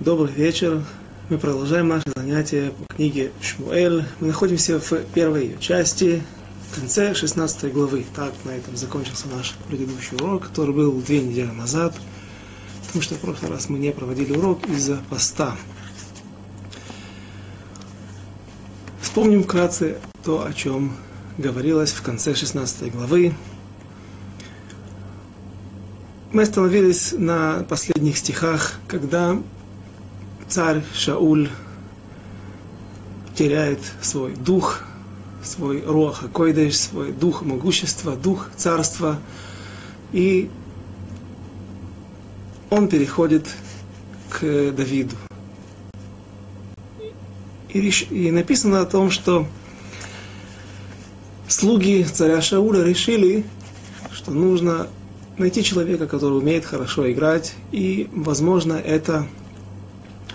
Добрый вечер. Мы продолжаем наше занятие по книге Шмуэль. Мы находимся в первой ее части, в конце 16 главы. Так, на этом закончился наш предыдущий урок, который был две недели назад, потому что в прошлый раз мы не проводили урок из-за поста. Вспомним вкратце то, о чем говорилось в конце 16 главы. Мы остановились на последних стихах, когда царь Шауль теряет свой дух, свой руах койдеш, свой дух могущества, дух царства, и он переходит к Давиду. И, и написано о том, что слуги царя Шауля решили, что нужно найти человека, который умеет хорошо играть, и, возможно, это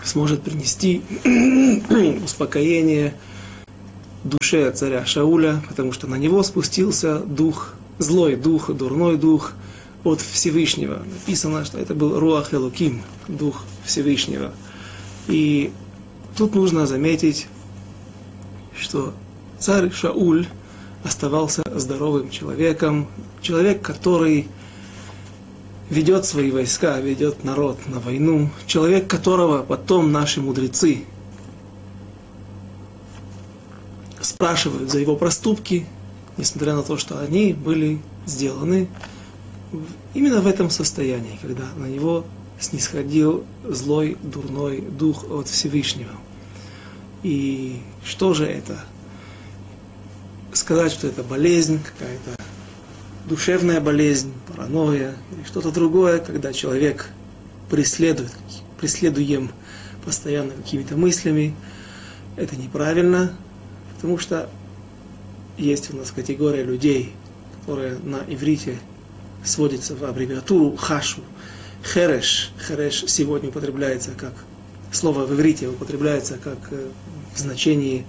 сможет принести успокоение душе царя Шауля, потому что на него спустился дух, злой дух, дурной дух от Всевышнего. Написано, что это был Руах Элуким, дух Всевышнего. И тут нужно заметить, что царь Шауль оставался здоровым человеком, человек, который ведет свои войска, ведет народ на войну, человек которого потом наши мудрецы спрашивают за его проступки, несмотря на то, что они были сделаны именно в этом состоянии, когда на него снисходил злой, дурной дух от Всевышнего. И что же это? Сказать, что это болезнь какая-то, душевная болезнь, паранойя или что-то другое, когда человек преследует, преследуем постоянно какими-то мыслями, это неправильно, потому что есть у нас категория людей, которая на иврите сводится в аббревиатуру хашу. Хереш. Хереш сегодня употребляется как слово в иврите употребляется как э, в значении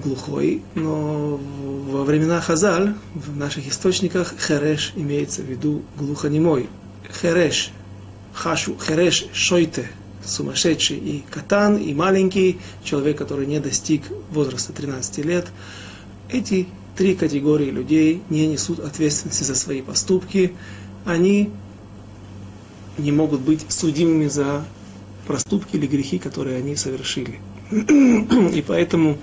глухой, но во времена Хазаль, в наших источниках, хереш имеется в виду глухонемой. Хереш, хашу, хереш, шойте, сумасшедший и катан, и маленький, человек, который не достиг возраста 13 лет. Эти три категории людей не несут ответственности за свои поступки. Они не могут быть судимыми за проступки или грехи, которые они совершили. И поэтому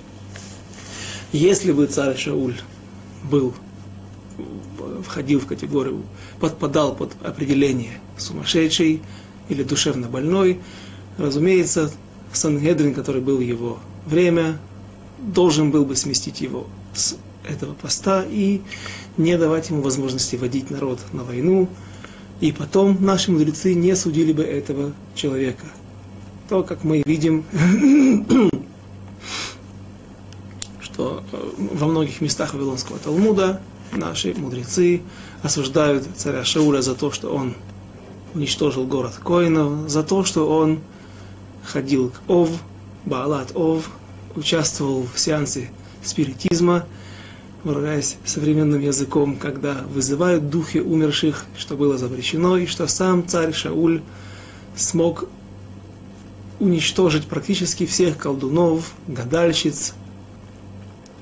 если бы царь Шауль был, входил в категорию, подпадал под определение сумасшедший или душевно больной, разумеется, Сангедрин, который был его время, должен был бы сместить его с этого поста и не давать ему возможности водить народ на войну. И потом наши мудрецы не судили бы этого человека. То, как мы видим, во многих местах Вавилонского Талмуда наши мудрецы осуждают царя Шауля за то, что он уничтожил город Коинов, за то, что он ходил к Ов, Баалат Ов, участвовал в сеансе спиритизма, выражаясь современным языком, когда вызывают духи умерших, что было запрещено, и что сам царь Шауль смог уничтожить практически всех колдунов, гадальщиц,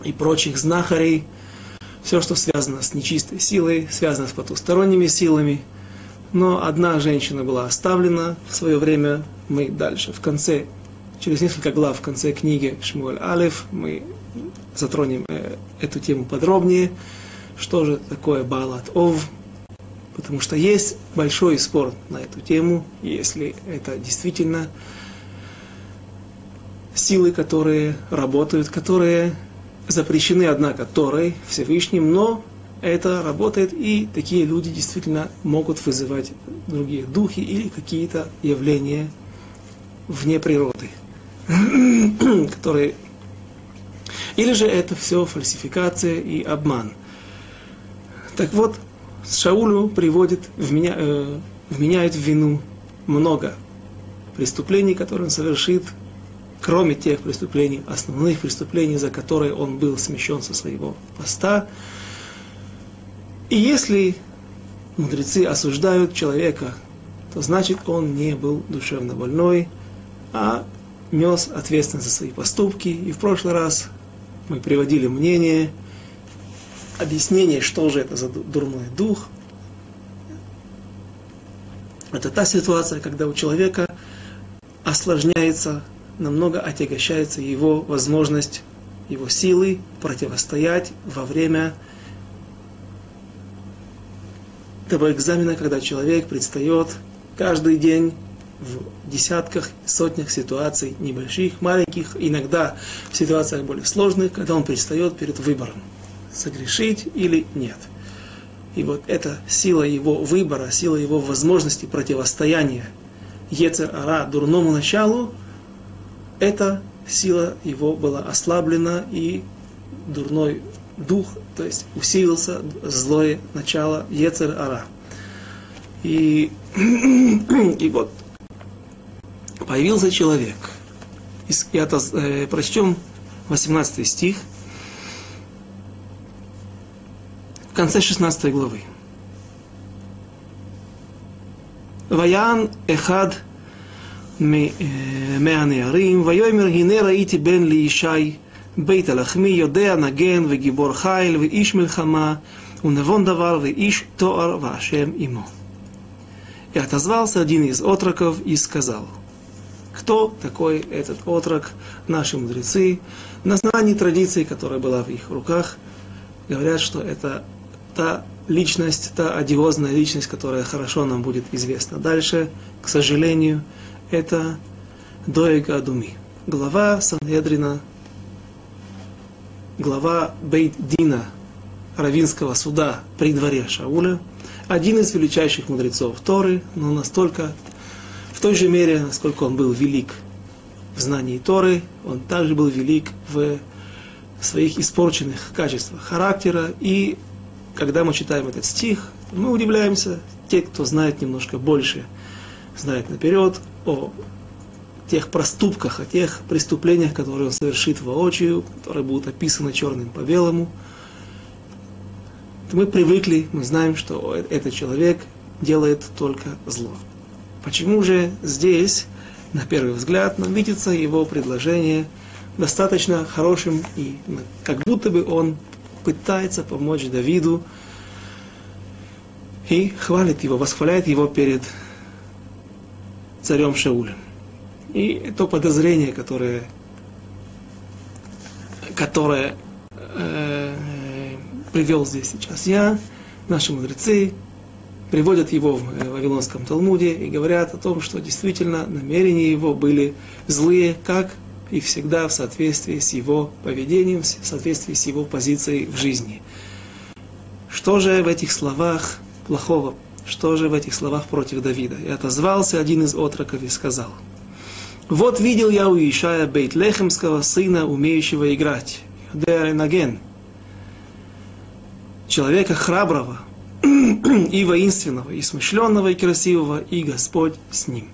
и прочих знахарей, все, что связано с нечистой силой, связано с потусторонними силами. Но одна женщина была оставлена в свое время. Мы дальше, в конце, через несколько глав в конце книги Шмуэль Алиф, мы затронем э, эту тему подробнее. Что же такое Балат Ов? Потому что есть большой спор на эту тему, если это действительно силы, которые работают, которые запрещены, однако, Торой Всевышним, но это работает, и такие люди действительно могут вызывать другие духи или какие-то явления вне природы, которые... Или же это все фальсификация и обман. Так вот, Шаулю приводит, вменя, э, вменяет в вину много преступлений, которые он совершит кроме тех преступлений, основных преступлений, за которые он был смещен со своего поста. И если мудрецы осуждают человека, то значит он не был душевно больной, а нес ответственность за свои поступки. И в прошлый раз мы приводили мнение, объяснение, что же это за дурной дух. Это та ситуация, когда у человека осложняется, намного отягощается его возможность, его силы противостоять во время того экзамена, когда человек предстает каждый день в десятках, сотнях ситуаций, небольших, маленьких, иногда в ситуациях более сложных, когда он предстает перед выбором, согрешить или нет. И вот эта сила его выбора, сила его возможности противостояния Ецер Ара, дурному началу, эта сила его была ослаблена, и дурной дух, то есть усилился злое начало Ецер-Ара. И, и вот появился человек. И это, э, прочтем 18 стих, в конце 16 главы. Ваян Эхад מהנערים, ויאמר הנה ראיתי בן לישי בית הלחמי, יודע נגן וגיבור חיל ואיש מלחמה ונבון דבר ואיש תואר והשם עמו. И отозвался один из отроков и сказал, кто такой этот отрок, наши мудрецы, на основании традиции, которая была в их руках, говорят, что это та личность, та одиозная личность, которая хорошо нам будет известна. Дальше, к сожалению, это Доега Адуми, глава Санедрина, глава Бейт-Дина, Равинского суда при дворе Шауля, один из величайших мудрецов Торы, но настолько, в той же мере, насколько он был велик в знании Торы, он также был велик в своих испорченных качествах характера. И когда мы читаем этот стих, мы удивляемся, те, кто знает немножко больше, знает наперед о тех проступках, о тех преступлениях, которые он совершит воочию, которые будут описаны черным по белому. Мы привыкли, мы знаем, что этот человек делает только зло. Почему же здесь, на первый взгляд, нам видится его предложение достаточно хорошим и как будто бы он пытается помочь Давиду и хвалит его, восхваляет его перед царем Шаулем. И то подозрение, которое, которое э, привел здесь сейчас я, наши мудрецы, приводят его в Вавилонском Талмуде и говорят о том, что действительно намерения его были злые, как и всегда в соответствии с его поведением, в соответствии с его позицией в жизни. Что же в этих словах плохого? Что же в этих словах против Давида? И отозвался один из отроков и сказал, «Вот видел я у Ишая Бейтлехемского сына, умеющего играть, Юдея человека храброго и воинственного, и смышленного, и красивого, и Господь с ним».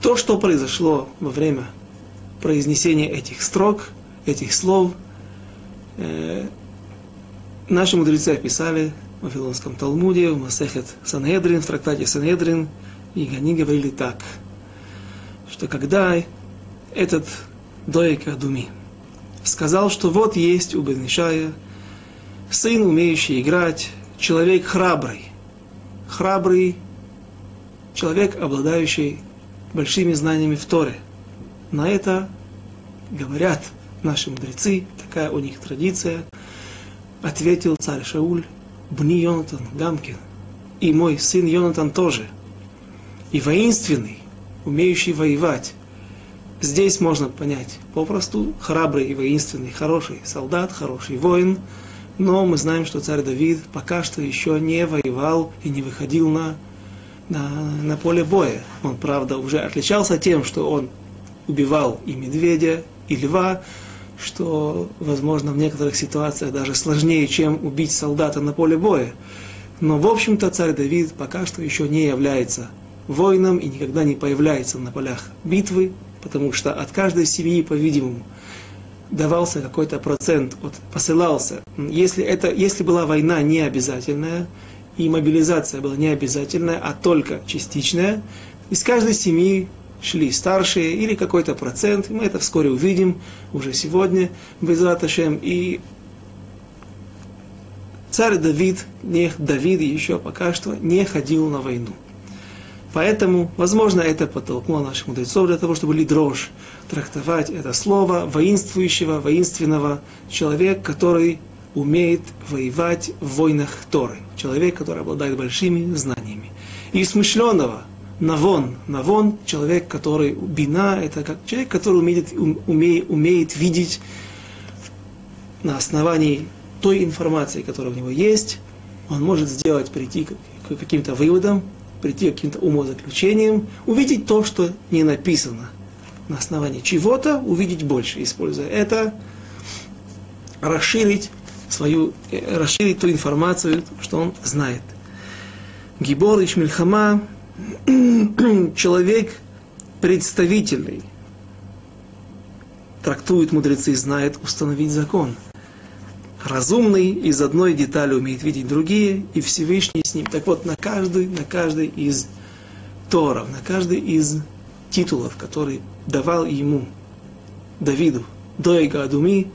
То, что произошло во время произнесения этих строк, этих слов, э, наши мудрецы описали в Вавилонском Талмуде, в Масехет Санедрин, в трактате Санедрин, и они говорили так, что когда этот Доек Думи сказал, что вот есть у Бенишая сын, умеющий играть, человек храбрый, храбрый человек, обладающий большими знаниями в Торе. На это говорят наши мудрецы, такая у них традиция, ответил царь Шауль, Бни Йонатан Гамкин, и мой сын Йонатан тоже, и воинственный, умеющий воевать. Здесь можно понять попросту храбрый и воинственный, хороший солдат, хороший воин, но мы знаем, что царь Давид пока что еще не воевал и не выходил на на, на поле боя. Он, правда, уже отличался тем, что он убивал и медведя, и льва, что, возможно, в некоторых ситуациях даже сложнее, чем убить солдата на поле боя. Но, в общем-то, царь Давид пока что еще не является воином и никогда не появляется на полях битвы, потому что от каждой семьи, по-видимому, давался какой-то процент, вот, посылался. Если, это, если была война не обязательная, и мобилизация была не обязательная, а только частичная. Из каждой семьи шли старшие или какой-то процент. Мы это вскоре увидим уже сегодня, без Раташем. И царь Давид, не, Давид еще пока что не ходил на войну. Поэтому, возможно, это подтолкнуло наших мудрецов для того, чтобы лидрош трактовать это слово воинствующего, воинственного человека, который умеет воевать в войнах Торы. Человек, который обладает большими знаниями. И смышленного, Навон. Навон – человек, который, бина – это как человек, который умеет, умеет, умеет видеть на основании той информации, которая у него есть, он может сделать, прийти к каким-то выводам, прийти к каким-то умозаключениям, увидеть то, что не написано. На основании чего-то увидеть больше, используя это, расширить свою, э, расширить ту информацию, что он знает. Гибор и Шмельхама человек представительный, трактуют мудрецы, знает установить закон. Разумный из одной детали умеет видеть другие, и Всевышний с ним. Так вот, на каждый, на каждый из Торов, на каждый из титулов, который давал ему, Давиду, Доига Адуми,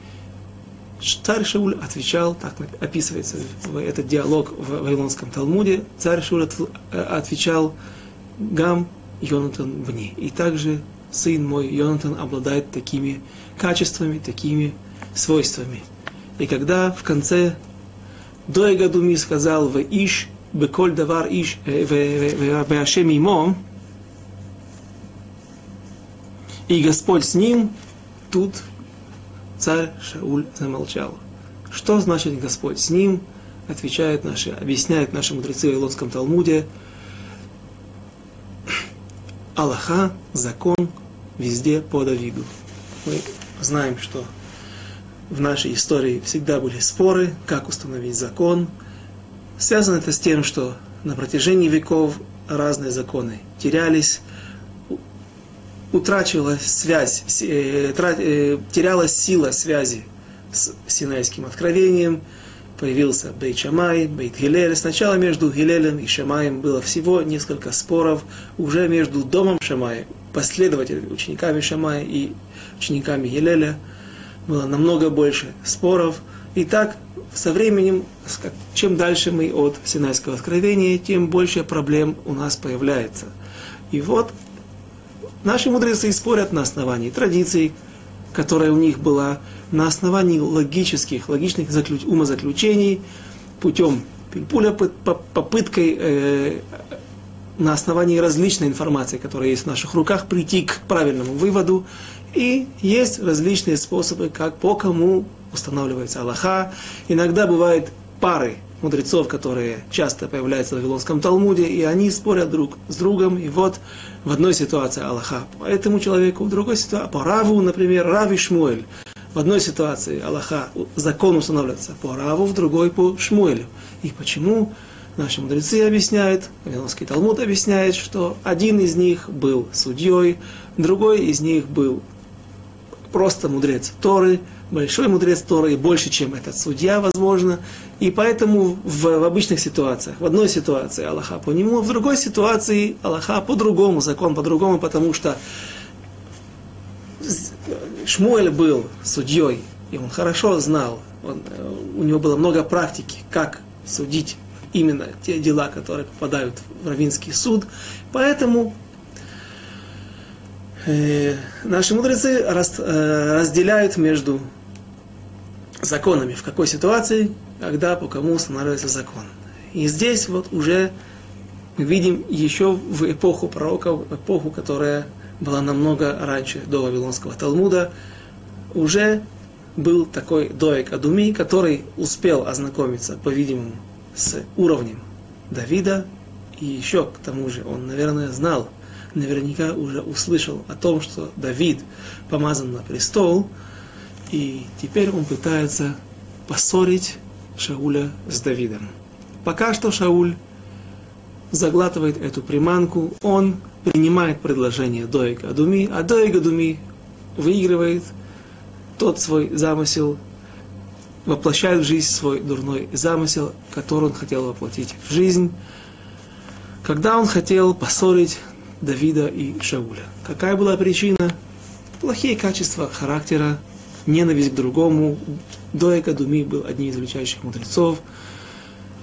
Царь Шауль отвечал, так описывается этот диалог в Вавилонском Талмуде, царь Шауль э, отвечал, Гам Йонатан вне. И также сын мой Йонатан обладает такими качествами, такими свойствами. И когда в конце Доегадуми сказал в Иш, Беколь Давар Иш, э, в Ашем Имо, и Господь с ним, тут царь Шауль замолчал. Что значит Господь с ним? Отвечает наши, объясняет наши мудрецы в Илонском Талмуде. Аллаха, закон везде по Давиду. Мы знаем, что в нашей истории всегда были споры, как установить закон. Связано это с тем, что на протяжении веков разные законы терялись, утрачивалась связь, э, э, терялась сила связи с Синайским откровением, появился Бейт Шамай, Бейт Гилель. Сначала между Гилелем и Шамаем было всего несколько споров, уже между домом Шамая, последователями, учениками Шамая и учениками Гилеля было намного больше споров. И так со временем, чем дальше мы от Синайского откровения, тем больше проблем у нас появляется. И вот Наши мудрецы спорят на основании традиций, которая у них была, на основании логических, логичных заключ, умозаключений, путем пильпуля, попыткой э, на основании различной информации, которая есть в наших руках, прийти к правильному выводу. И есть различные способы, как по кому устанавливается Аллаха. Иногда бывают пары мудрецов, которые часто появляются в Вавилонском Талмуде, и они спорят друг с другом, и вот в одной ситуации Аллаха по этому человеку, в другой ситуации, по Раву, например, Рави Шмуэль. В одной ситуации Аллаха, закон устанавливается по Раву, в другой по Шмуэлю. И почему? Наши мудрецы объясняют, Вавилонский Талмуд объясняет, что один из них был судьей, другой из них был просто мудрец Торы, большой мудрец Торы, и больше, чем этот судья, возможно. И поэтому в, в обычных ситуациях, в одной ситуации Аллаха по нему, в другой ситуации Аллаха по-другому, закон по-другому, потому что Шмуэль был судьей, и он хорошо знал, он, у него было много практики, как судить именно те дела, которые попадают в Равинский суд. Поэтому э, наши мудрецы раз, э, разделяют между законами, в какой ситуации когда по кому устанавливается закон. И здесь вот уже мы видим еще в эпоху пророков, эпоху, которая была намного раньше, до Вавилонского Талмуда, уже был такой Доек Адуми, который успел ознакомиться, по-видимому, с уровнем Давида, и еще к тому же он, наверное, знал, наверняка уже услышал о том, что Давид помазан на престол, и теперь он пытается поссорить Шауля с Давидом. Пока что Шауль заглатывает эту приманку, он принимает предложение Доига Думи, а Доига Думи выигрывает тот свой замысел воплощает в жизнь свой дурной замысел, который он хотел воплотить в жизнь, когда он хотел поссорить Давида и Шауля. Какая была причина? Плохие качества характера, ненависть к другому. Доека Думи был одним из величайших мудрецов.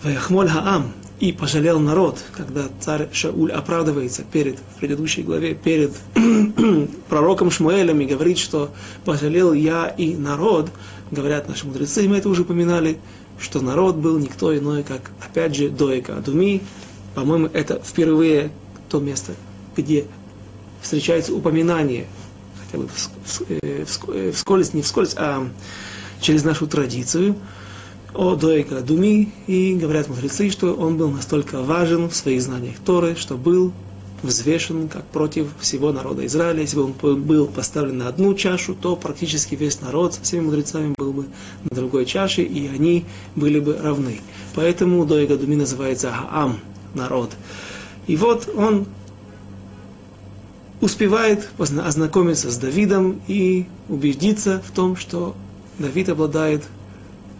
Ваяхмоль Хаам, и пожалел народ, когда царь Шауль оправдывается перед, в предыдущей главе, перед пророком Шмуэлем и говорит, что пожалел я и народ, говорят наши мудрецы, мы это уже упоминали, что народ был никто иной, как, опять же, Доека Адуми. По-моему, это впервые то место, где встречается упоминание, хотя бы э, вскользь, не вскользь, а через нашу традицию – о Доэка Думи, и говорят мудрецы, что он был настолько важен в своих знаниях Торы, что был взвешен как против всего народа Израиля. Если бы он был поставлен на одну чашу, то практически весь народ со всеми мудрецами был бы на другой чаше, и они были бы равны. Поэтому Доэга Думи называется Хаам, народ. И вот он успевает ознакомиться с Давидом и убедиться в том, что Давид обладает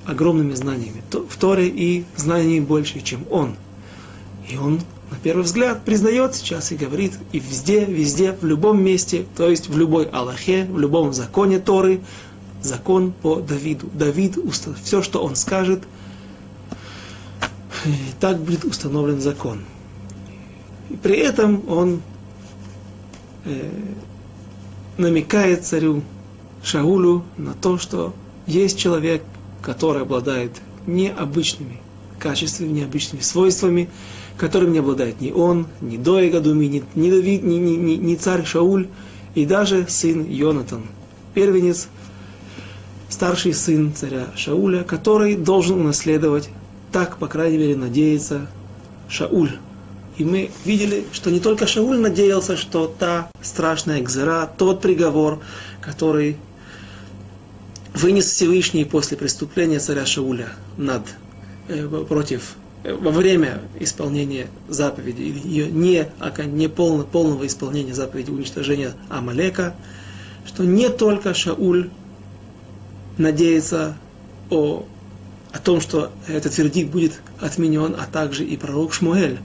огромными знаниями в Торе и знаний больше, чем он. И он, на первый взгляд, признает сейчас и говорит, и везде, везде, в любом месте, то есть в любой Аллахе, в любом законе Торы, закон по Давиду. Давид, все, что он скажет, так будет установлен закон. И при этом он э, намекает царю Шаулю на то, что есть человек, который обладает необычными качествами, необычными свойствами, которым не обладает ни он, ни Доега Думи, ни, ни ни, ни, ни, царь Шауль, и даже сын Йонатан, первенец, старший сын царя Шауля, который должен унаследовать, так, по крайней мере, надеется Шауль. И мы видели, что не только Шауль надеялся, что та страшная гзера, тот приговор, который вынес Всевышний после преступления царя Шауля над, э, против, э, во время исполнения заповеди, или ее не, не полно, полного исполнения заповеди уничтожения Амалека, что не только Шауль надеется о, о том, что этот вердикт будет отменен, а также и пророк Шмуэль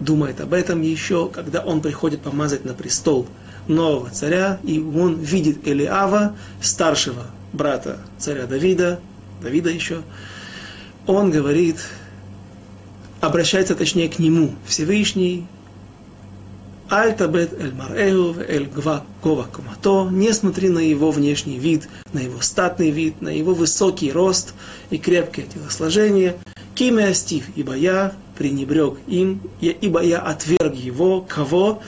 думает об этом еще, когда он приходит помазать на престол – нового царя, и он видит Элиава, старшего брата царя Давида, Давида еще, он говорит, обращается точнее к нему, Всевышний, Альтабет эль мареу эль гва гова комато, не смотри на его внешний вид, на его статный вид, на его высокий рост и крепкое телосложение, киме астив, ибо я пренебрег им, ибо я отверг его, кого,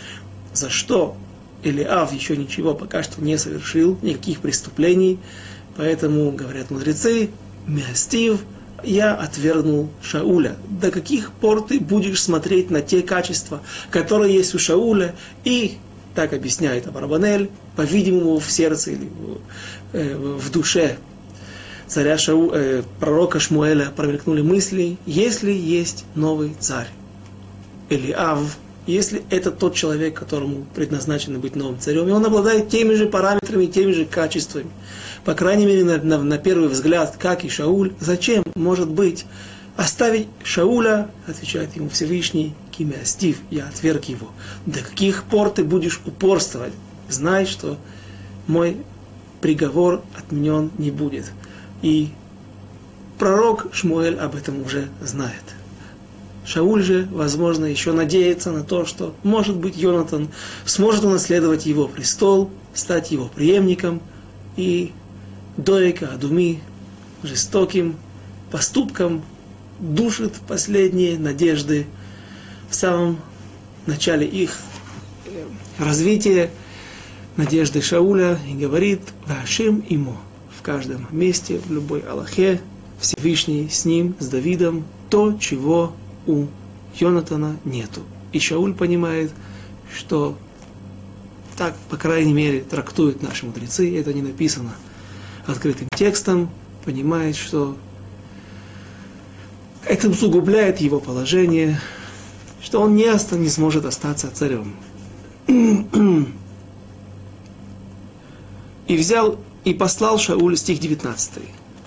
за что или Ав еще ничего пока что не совершил, никаких преступлений. Поэтому, говорят мудрецы, Мястив, я отвергнул Шауля. До каких пор ты будешь смотреть на те качества, которые есть у Шауля, и, так объясняет Абарабанель, по-видимому, в сердце или в, э, душе царя Шау, э, пророка Шмуэля промелькнули мысли, если есть новый царь, или Ав, если это тот человек, которому предназначено быть новым царем, и он обладает теми же параметрами, теми же качествами, по крайней мере, на, на, на первый взгляд, как и Шауль, зачем, может быть, оставить Шауля, отвечает ему Всевышний, Кимя Стив, я отверг его. До каких пор ты будешь упорствовать? Знай, что мой приговор отменен не будет. И пророк Шмуэль об этом уже знает. Шауль же, возможно, еще надеется на то, что, может быть, Йонатан сможет унаследовать его престол, стать его преемником, и Доика Адуми жестоким поступком душит последние надежды в самом начале их э, развития. Надежды Шауля и говорит «Вашим ему» в каждом месте, в любой Аллахе, Всевышний с ним, с Давидом, то, чего у Йонатана нету. И Шауль понимает, что так, по крайней мере, трактуют наши мудрецы, это не написано открытым текстом, понимает, что это усугубляет его положение, что он не, не сможет остаться царем. И взял и послал Шауль, стих 19.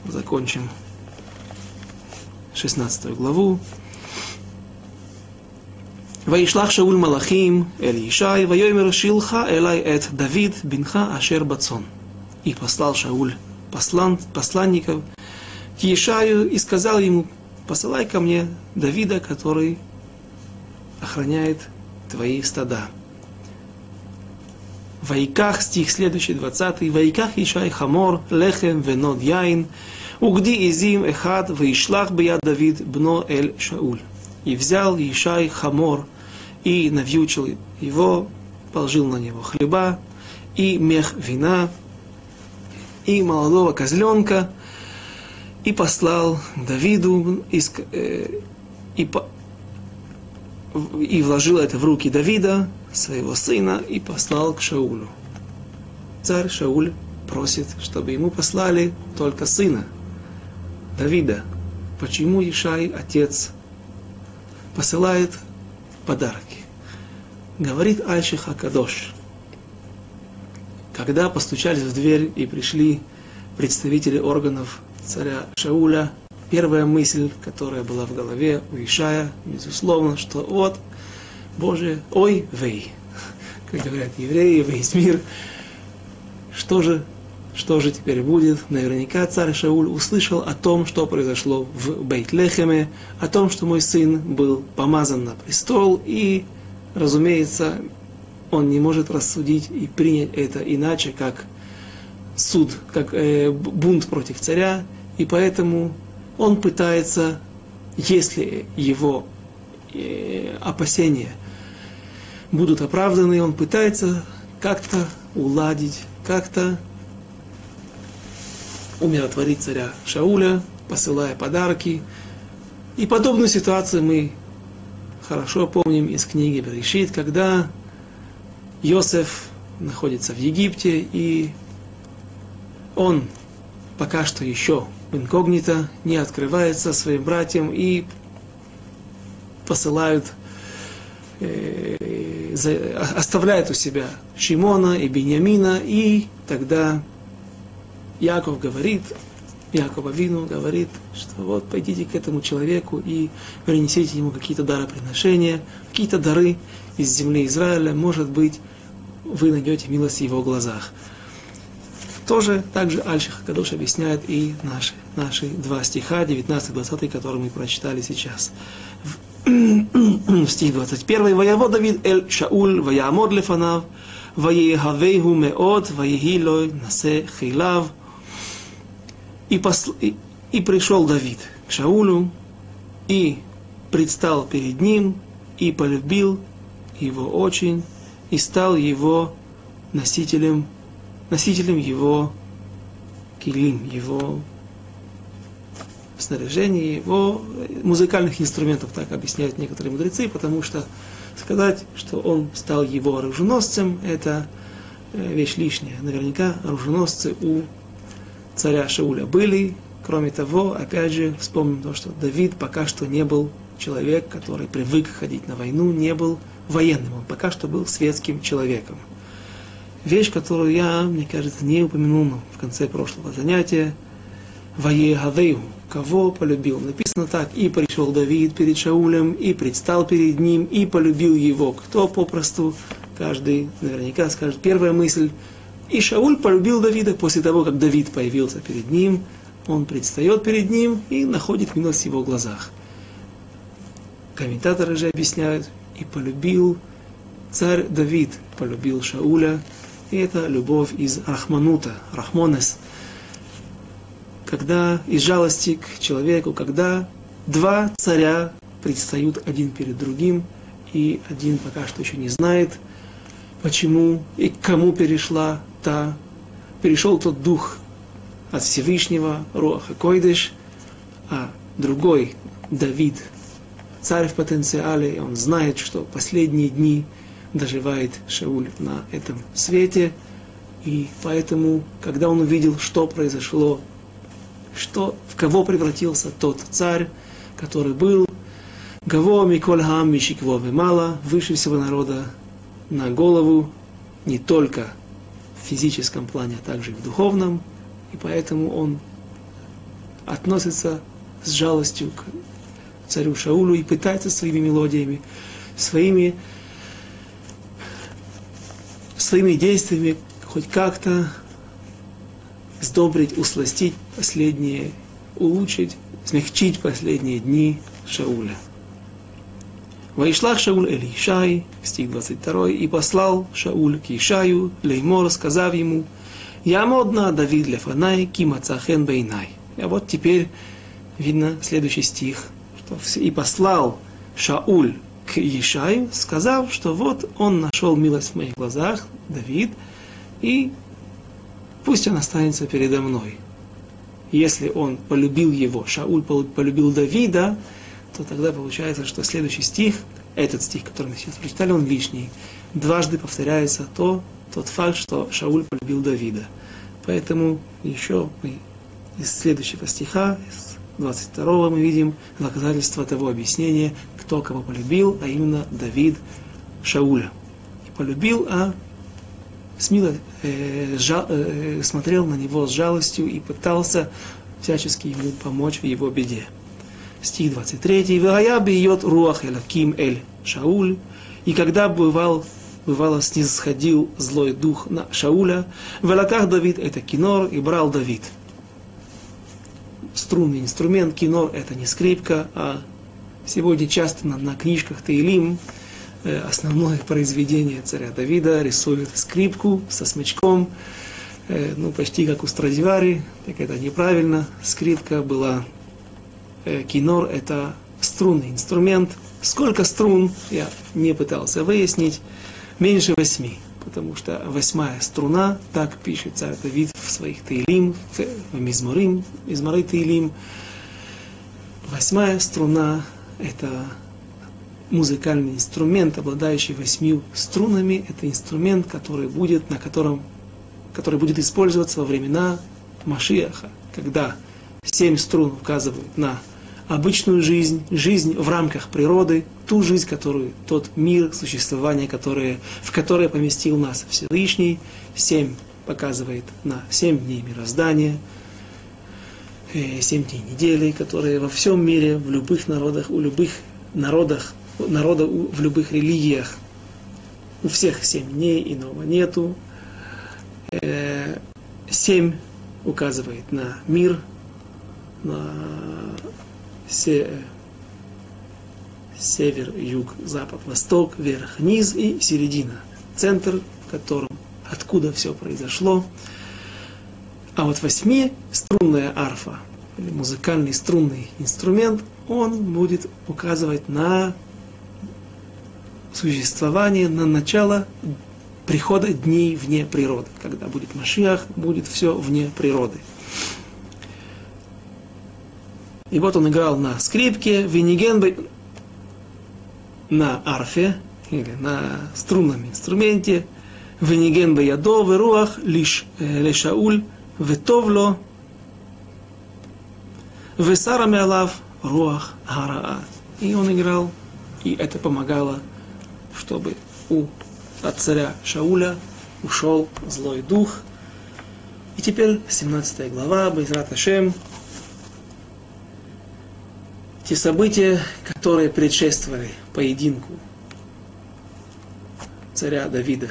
закончим 16 главу. וישלח שאול מלאכים אל ישי, ויאמר שילך אלי את דוד בנך אשר בצאן. И послал Шауль послан, посланников к Ешаю и сказал ему, посылай ко мне Давида, который охраняет твои стада. Вайках, стих следующий, 20. Вайках Ишай Хамор, Лехем, Венод Яин, Угди Изим Эхад, Ваишлах Бия Давид, Бно Эль Шауль. И взял Ишай Хамор и навьючил его, положил на него хлеба и мех вина, и молодого козленка, и послал Давиду, и, э, и, и вложил это в руки Давида, своего сына, и послал к Шаулю. Царь Шауль просит, чтобы ему послали только сына, Давида. Почему Ишай, отец, посылает подарки? Говорит Альших Акадош. Когда постучались в дверь и пришли представители органов царя Шауля, первая мысль, которая была в голове у Ишая, безусловно, что вот, Боже, ой, вей, как говорят евреи, весь мир, что же, что же теперь будет? Наверняка царь Шауль услышал о том, что произошло в Бейтлехеме, о том, что мой сын был помазан на престол, и, разумеется, он не может рассудить и принять это иначе, как суд, как э, бунт против царя, и поэтому он пытается, если его э, опасения будут оправданы, он пытается как-то уладить, как-то умиротворить царя Шауля, посылая подарки. И подобную ситуацию мы хорошо помним из книги Берешит, когда Йосеф находится в Египте, и он пока что еще инкогнито, не открывается своим братьям и посылают, э, за, оставляют у себя Шимона и Беньямина, и тогда Яков говорит, Якова Вину говорит, что вот пойдите к этому человеку и принесите ему какие-то дароприношения, какие-то дары из земли Израиля, может быть, вы найдете милость в его глазах. Тоже также Альших Кадош объясняет и наши, наши два стиха, 19-20, которые мы прочитали сейчас. Стих 21. «Ваявод Давид эль Шауль, ваямод лефанав, ваехавейху меот, ваехилой насе хилав». И, посл... и, пришел Давид к Шаулю, и предстал перед ним, и полюбил его очень, и стал его носителем носителем его килим, его снаряжения, его музыкальных инструментов, так объясняют некоторые мудрецы, потому что сказать, что он стал его оруженосцем, это э, вещь лишняя. Наверняка оруженосцы у царя Шауля были. Кроме того, опять же, вспомним то, что Давид пока что не был человек, который привык ходить на войну, не был военным, он пока что был светским человеком вещь, которую я, мне кажется, не упомянул в конце прошлого занятия. Ваегавейу, кого полюбил. Написано так, и пришел Давид перед Шаулем, и предстал перед ним, и полюбил его. Кто попросту, каждый наверняка скажет, первая мысль, и Шауль полюбил Давида после того, как Давид появился перед ним, он предстает перед ним и находит милость в его глазах. Комментаторы же объясняют, и полюбил царь Давид, полюбил Шауля, и это любовь из Рахманута, Рахмонес. Когда из жалости к человеку, когда два царя предстают один перед другим, и один пока что еще не знает, почему и кому перешла та, перешел тот дух от Всевышнего, Руаха Койдыш, а другой, Давид, царь в потенциале, он знает, что последние дни доживает Шауль на этом свете. И поэтому, когда он увидел, что произошло, что, в кого превратился тот царь, который был Гаво Миколь Хам Мишикво Мала, выше всего народа на голову, не только в физическом плане, а также и в духовном, и поэтому он относится с жалостью к царю Шаулю и пытается своими мелодиями, своими, своими действиями хоть как-то сдобрить, усластить последние, улучшить, смягчить последние дни Шауля. Ваишлах Шауль Эль Ишай, стих 22, и послал Шауль к Ишаю, Леймор, сказав ему, «Я модна Давид Лефанай, Кима Цахен Бейнай». А вот теперь видно следующий стих, что и послал Шауль к Ишаю, сказав, что вот он нашел милость в моих глазах, Давид, и пусть он останется передо мной. Если он полюбил его, Шауль полюбил Давида, то тогда получается, что следующий стих, этот стих, который мы сейчас прочитали, он лишний. Дважды повторяется то, тот факт, что Шауль полюбил Давида. Поэтому еще мы из следующего стиха, из 22 мы видим доказательство того объяснения, кто кого полюбил, а именно Давид Шауля. И полюбил, а смело э, жа, э, смотрел на него с жалостью и пытался всячески ему помочь в его беде стих 23, «Вая бьет руах элаким эль Шауль». И когда бывал, бывало снисходил злой дух на Шауля, в элаках Давид это кинор, и брал Давид. Струнный инструмент, кинор это не скрипка, а сегодня часто на, на книжках Таилим э, основное произведение царя Давида рисует скрипку со смычком, э, ну, почти как у Страдивари, так это неправильно. Скрипка была кинор – это струнный инструмент. Сколько струн, я не пытался выяснить, меньше восьми. Потому что восьмая струна, так пишет царь Давид в своих Таилим, в Мизморим, Мизморы Таилим. Восьмая струна – это музыкальный инструмент, обладающий восьмью струнами. Это инструмент, который будет, на котором, который будет использоваться во времена Машиаха, когда семь струн указывают на обычную жизнь, жизнь в рамках природы, ту жизнь, которую, тот мир, существование, которое, в которое поместил нас Всевышний, семь показывает на семь дней мироздания, э, семь дней недели, которые во всем мире, в любых народах, у любых народах, народа в любых религиях, у всех семь дней, иного нету. Э, семь указывает на мир, на север, юг, запад, восток, верх, низ и середина. Центр, в котором, откуда все произошло. А вот восьмиструнная арфа, или музыкальный струнный инструмент, он будет указывать на существование, на начало прихода дней вне природы. Когда будет Машиах, будет все вне природы. И вот он играл на скрипке, винигенбе, на арфе, или на струнном инструменте, винигенбе ядо, руах лиш лешауль, ветовло, весара мялав, руах гараа. И он играл, и это помогало, чтобы у от царя Шауля ушел злой дух. И теперь 17 глава, Байзрат Ашем, те события, которые предшествовали поединку царя Давида.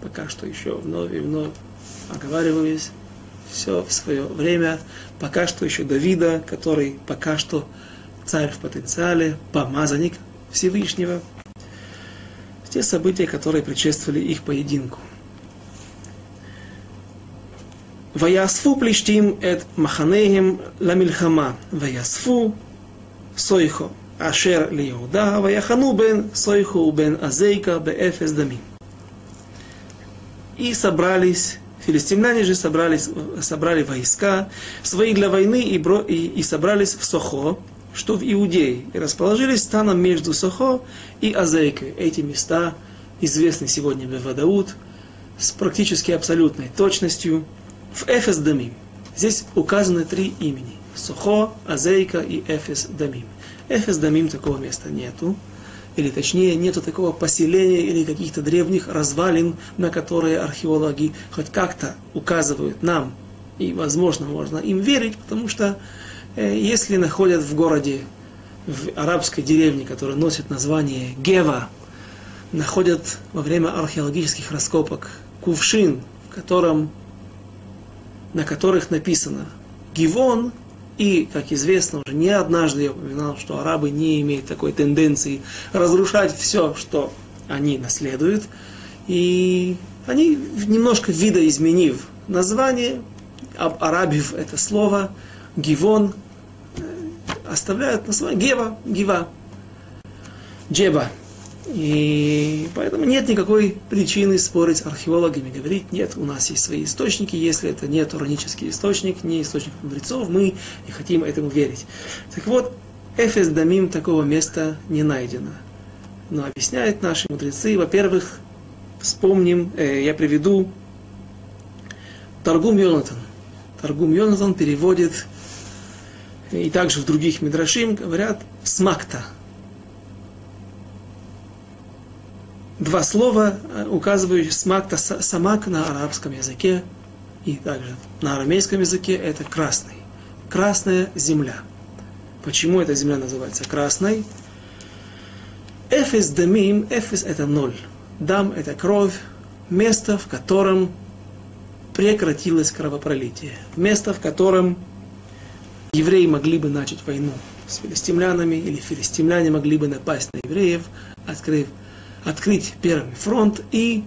Пока что еще вновь и вновь оговариваюсь, все в свое время. Пока что еще Давида, который пока что царь в потенциале, помазанник Всевышнего. Те события, которые предшествовали их поединку. Ваясфу плештим эт маханеем ламильхама. Ваясфу סויכו, אשר ליהודה, ויחנו בין סויכו ובין Азейка באפס דמים. И собрались, филистимляне же собрались, собрали войска свои для войны и, бро, и, и собрались в Сохо, что в Иудее, и расположились станом между Сохо и Азейкой. Эти места известны сегодня в Вадаут с практически абсолютной точностью в Эфес Дамим. Здесь указаны три имени. Сухо, Азейка и Эфес Дамим. Эфес Дамим такого места нету. Или точнее, нету такого поселения или каких-то древних развалин, на которые археологи хоть как-то указывают нам И, возможно, можно им верить, потому что э, если находят в городе, в арабской деревне, которая носит название Гева, находят во время археологических раскопок кувшин, в котором, на которых написано Гивон, и, как известно, уже не однажды я упоминал, что арабы не имеют такой тенденции разрушать все, что они наследуют. И они, немножко видоизменив название, арабив это слово, гивон, э, оставляют название Гева, Гива, Джеба. И поэтому нет никакой причины спорить с археологами, говорить, нет, у нас есть свои источники, если это не туранический источник, не источник мудрецов, мы не хотим этому верить. Так вот, Эфес Дамим такого места не найдено. Но объясняют наши мудрецы, во-первых, вспомним, э, я приведу Таргум Йонатан. Таргум Йонатан переводит, и также в других Мидрашим говорят, смакта – два слова, э, указывающие смак, самак на арабском языке и также на арамейском языке это красный. Красная земля. Почему эта земля называется красной? Эфес дамим, эфес это ноль. Дам это кровь, место, в котором прекратилось кровопролитие. Место, в котором евреи могли бы начать войну с филистимлянами, или филистимляне могли бы напасть на евреев, открыв открыть первый фронт, и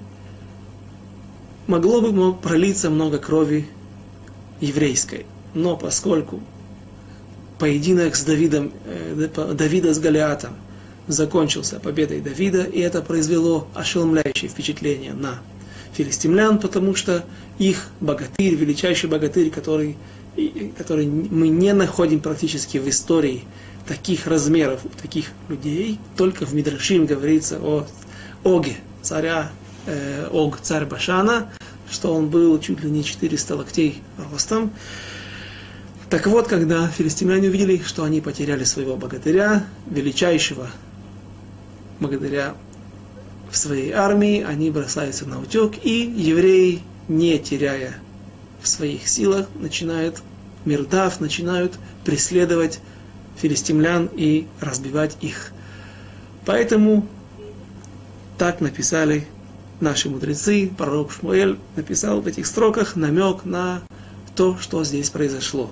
могло бы пролиться много крови еврейской. Но поскольку поединок с Давидом, э, Давида с Голиатом закончился победой Давида, и это произвело ошеломляющее впечатление на филистимлян, потому что их богатырь, величайший богатырь, который, который мы не находим практически в истории таких размеров у таких людей, только в Мидрашим говорится о Оге, царя э, Ог, царь Башана, что он был чуть ли не 400 локтей ростом. Так вот, когда филистимляне увидели, что они потеряли своего богатыря, величайшего богатыря в своей армии, они бросаются на утек, и евреи, не теряя в своих силах, начинают, мирдав, начинают преследовать филистимлян и разбивать их. Поэтому так написали наши мудрецы, пророк Шмуэль написал в этих строках намек на то, что здесь произошло.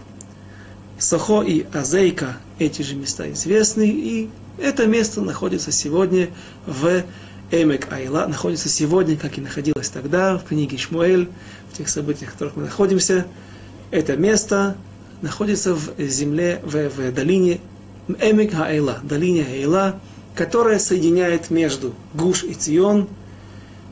Сохо и Азейка, эти же места известны, и это место находится сегодня в Эмек Айла, находится сегодня, как и находилось тогда, в книге Шмуэль, в тех событиях, в которых мы находимся. Это место находится в земле, в, в долине Эмек Айла, долине Айла, которая соединяет между Гуш и Цион,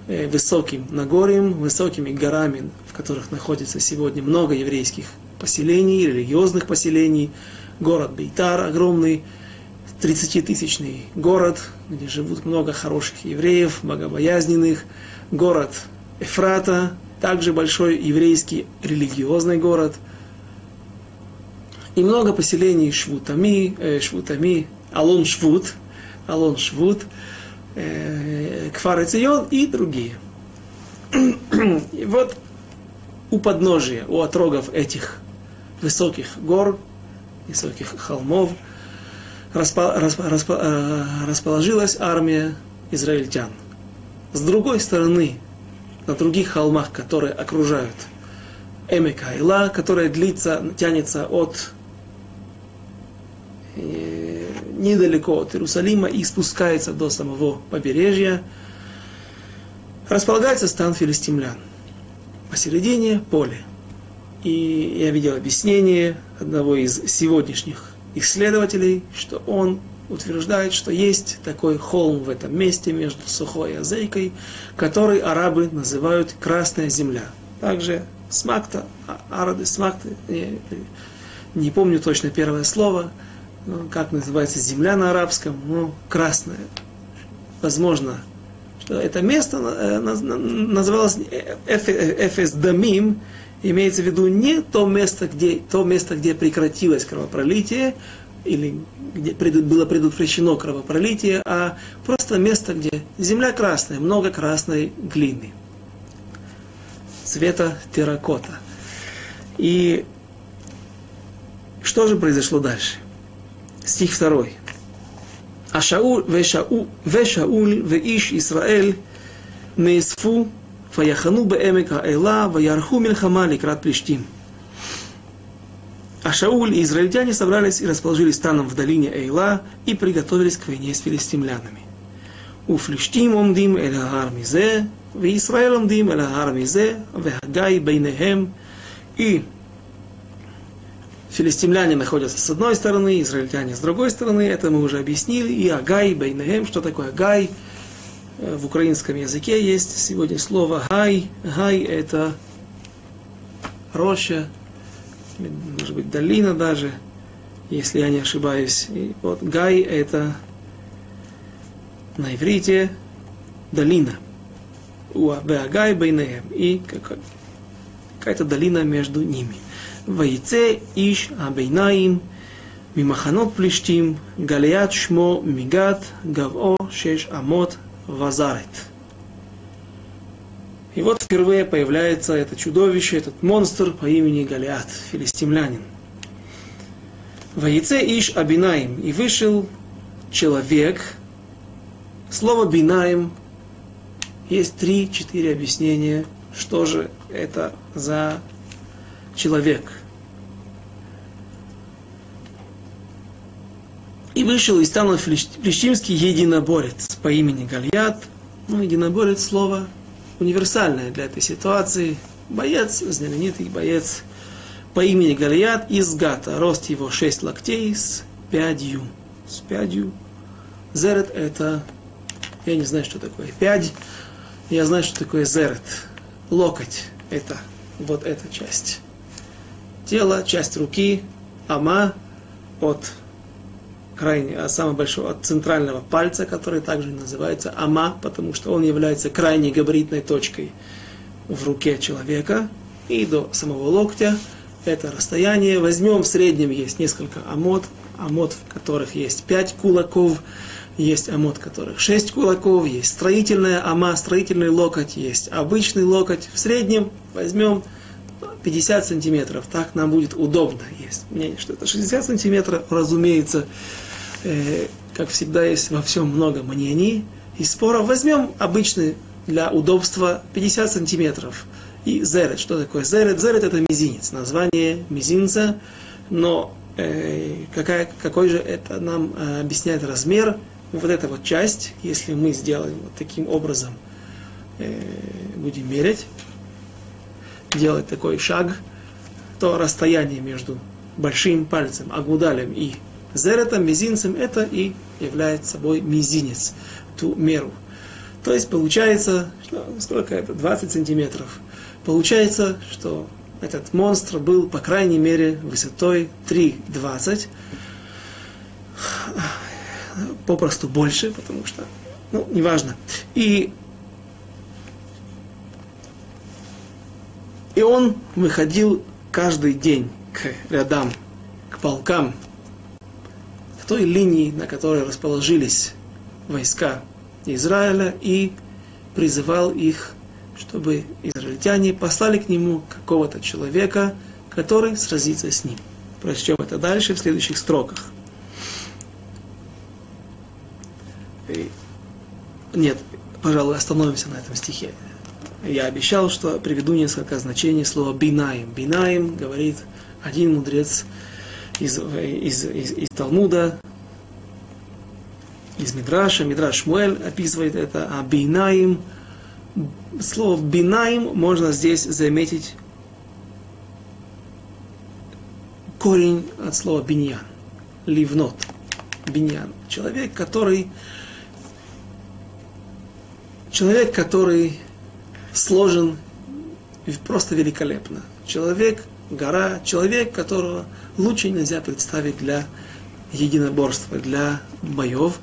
э, высоким Нагорьем, высокими горами, в которых находится сегодня много еврейских поселений, религиозных поселений, город Бейтар огромный, 30-тысячный город, где живут много хороших евреев, богобоязненных, город Эфрата, также большой еврейский религиозный город, и много поселений Швутами, э, Швутами, Алон Швут, Алон Швуд, э, Кфар Цион и другие. И вот у подножия, у отрогов этих высоких гор, высоких холмов, распо, распо, распо, э, расположилась армия израильтян. С другой стороны, на других холмах, которые окружают Эмекайла, которая длится, тянется от э, недалеко от Иерусалима и спускается до самого побережья, располагается стан филистимлян. Посередине поле. И я видел объяснение одного из сегодняшних исследователей, что он утверждает, что есть такой холм в этом месте между Сухой и Азейкой, который арабы называют Красная Земля. Также Смакта, а, арады Смакты, не, не помню точно первое слово, ну, как называется земля на арабском, ну, красная. Возможно, что это место э, называлось Эфес Дамим, имеется в виду не то место, где, то место, где прекратилось кровопролитие, или где было предотвращено кровопролитие, а просто место, где земля красная, много красной глины, цвета терракота. И что же произошло дальше? Стих второй. А Шауль, вешауль, веиш Исраэль, нейсфу, фаяхану беэмека эла, ваярху мельхама ликрат плештим. А Шауль и израильтяне собрались и расположились станом в долине Эйла и приготовились к войне с филистимлянами. У флиштим омдим эль агар мизе, в Исраэль омдим эль агар мизе, в Хагай бейнехем. И филистимляне находятся с одной стороны, израильтяне с другой стороны, это мы уже объяснили. И Агай бейнехем, что такое Агай? В украинском языке есть сегодня слово Гай. Гай это роща, может быть, долина даже, если я не ошибаюсь. И вот Гай это на иврите долина. У Абеагай Бейнеем. И какая-то долина между ними. Вайце Иш Абейнаим ממחנות פלישתים, גליית שמו מגת, גבעו שש אמות вазарит. И вот впервые появляется это чудовище, этот монстр по имени Голиат, филистимлянин. Воице Иш Абинаим, и вышел человек. Слово Бинаим есть три-четыре объяснения, что же это за человек. И вышел из стана филистимский единоборец по имени Гальят. Ну, единоборец слово универсальное для этой ситуации. Боец, знаменитый боец по имени Галият из Гата. Рост его 6 локтей с пядью. С пядью. Зерет это... Я не знаю, что такое пядь. Я знаю, что такое зерет. Локоть. Это вот эта часть. Тело, часть руки, ама от крайне, а самого большого, от центрального пальца, который также называется ама, потому что он является крайней габаритной точкой в руке человека, и до самого локтя это расстояние. Возьмем в среднем есть несколько амод, амод, в которых есть 5 кулаков, есть амод, в которых 6 кулаков, есть строительная ама, строительный локоть, есть обычный локоть. В среднем возьмем 50 сантиметров, так нам будет удобно. Есть мнение, что это 60 сантиметров, разумеется, э, как всегда, есть во всем много мнений и споров. Возьмем обычный для удобства 50 сантиметров. И зерет. Что такое зерет? Зерет это мизинец. Название мизинца. Но э, какая, какой же это нам э, объясняет размер? Вот эта вот часть, если мы сделаем вот таким образом, э, будем мерять, делать такой шаг, то расстояние между большим пальцем, агудалем и Зеретом, мизинцем, это и является собой мизинец, ту меру. То есть получается, что, сколько это, 20 сантиметров. Получается, что этот монстр был, по крайней мере, высотой 3,20. Попросту больше, потому что, ну, неважно. И, и он выходил каждый день к рядам, к полкам той линии, на которой расположились войска Израиля, и призывал их, чтобы израильтяне послали к нему какого-то человека, который сразится с ним. Прочтем это дальше в следующих строках. И... Нет, пожалуй, остановимся на этом стихе. Я обещал, что приведу несколько значений слова бинаим. Бинаим говорит один мудрец из, из, из, из Талмуда, из Мидраша, Мидраш Шмуэль описывает это, а бинаим, слово бинаим можно здесь заметить корень от слова биньян, ливнот, биньян. Человек, который человек, который сложен просто великолепно. Человек, гора, человек, которого лучше нельзя представить для единоборства, для боев.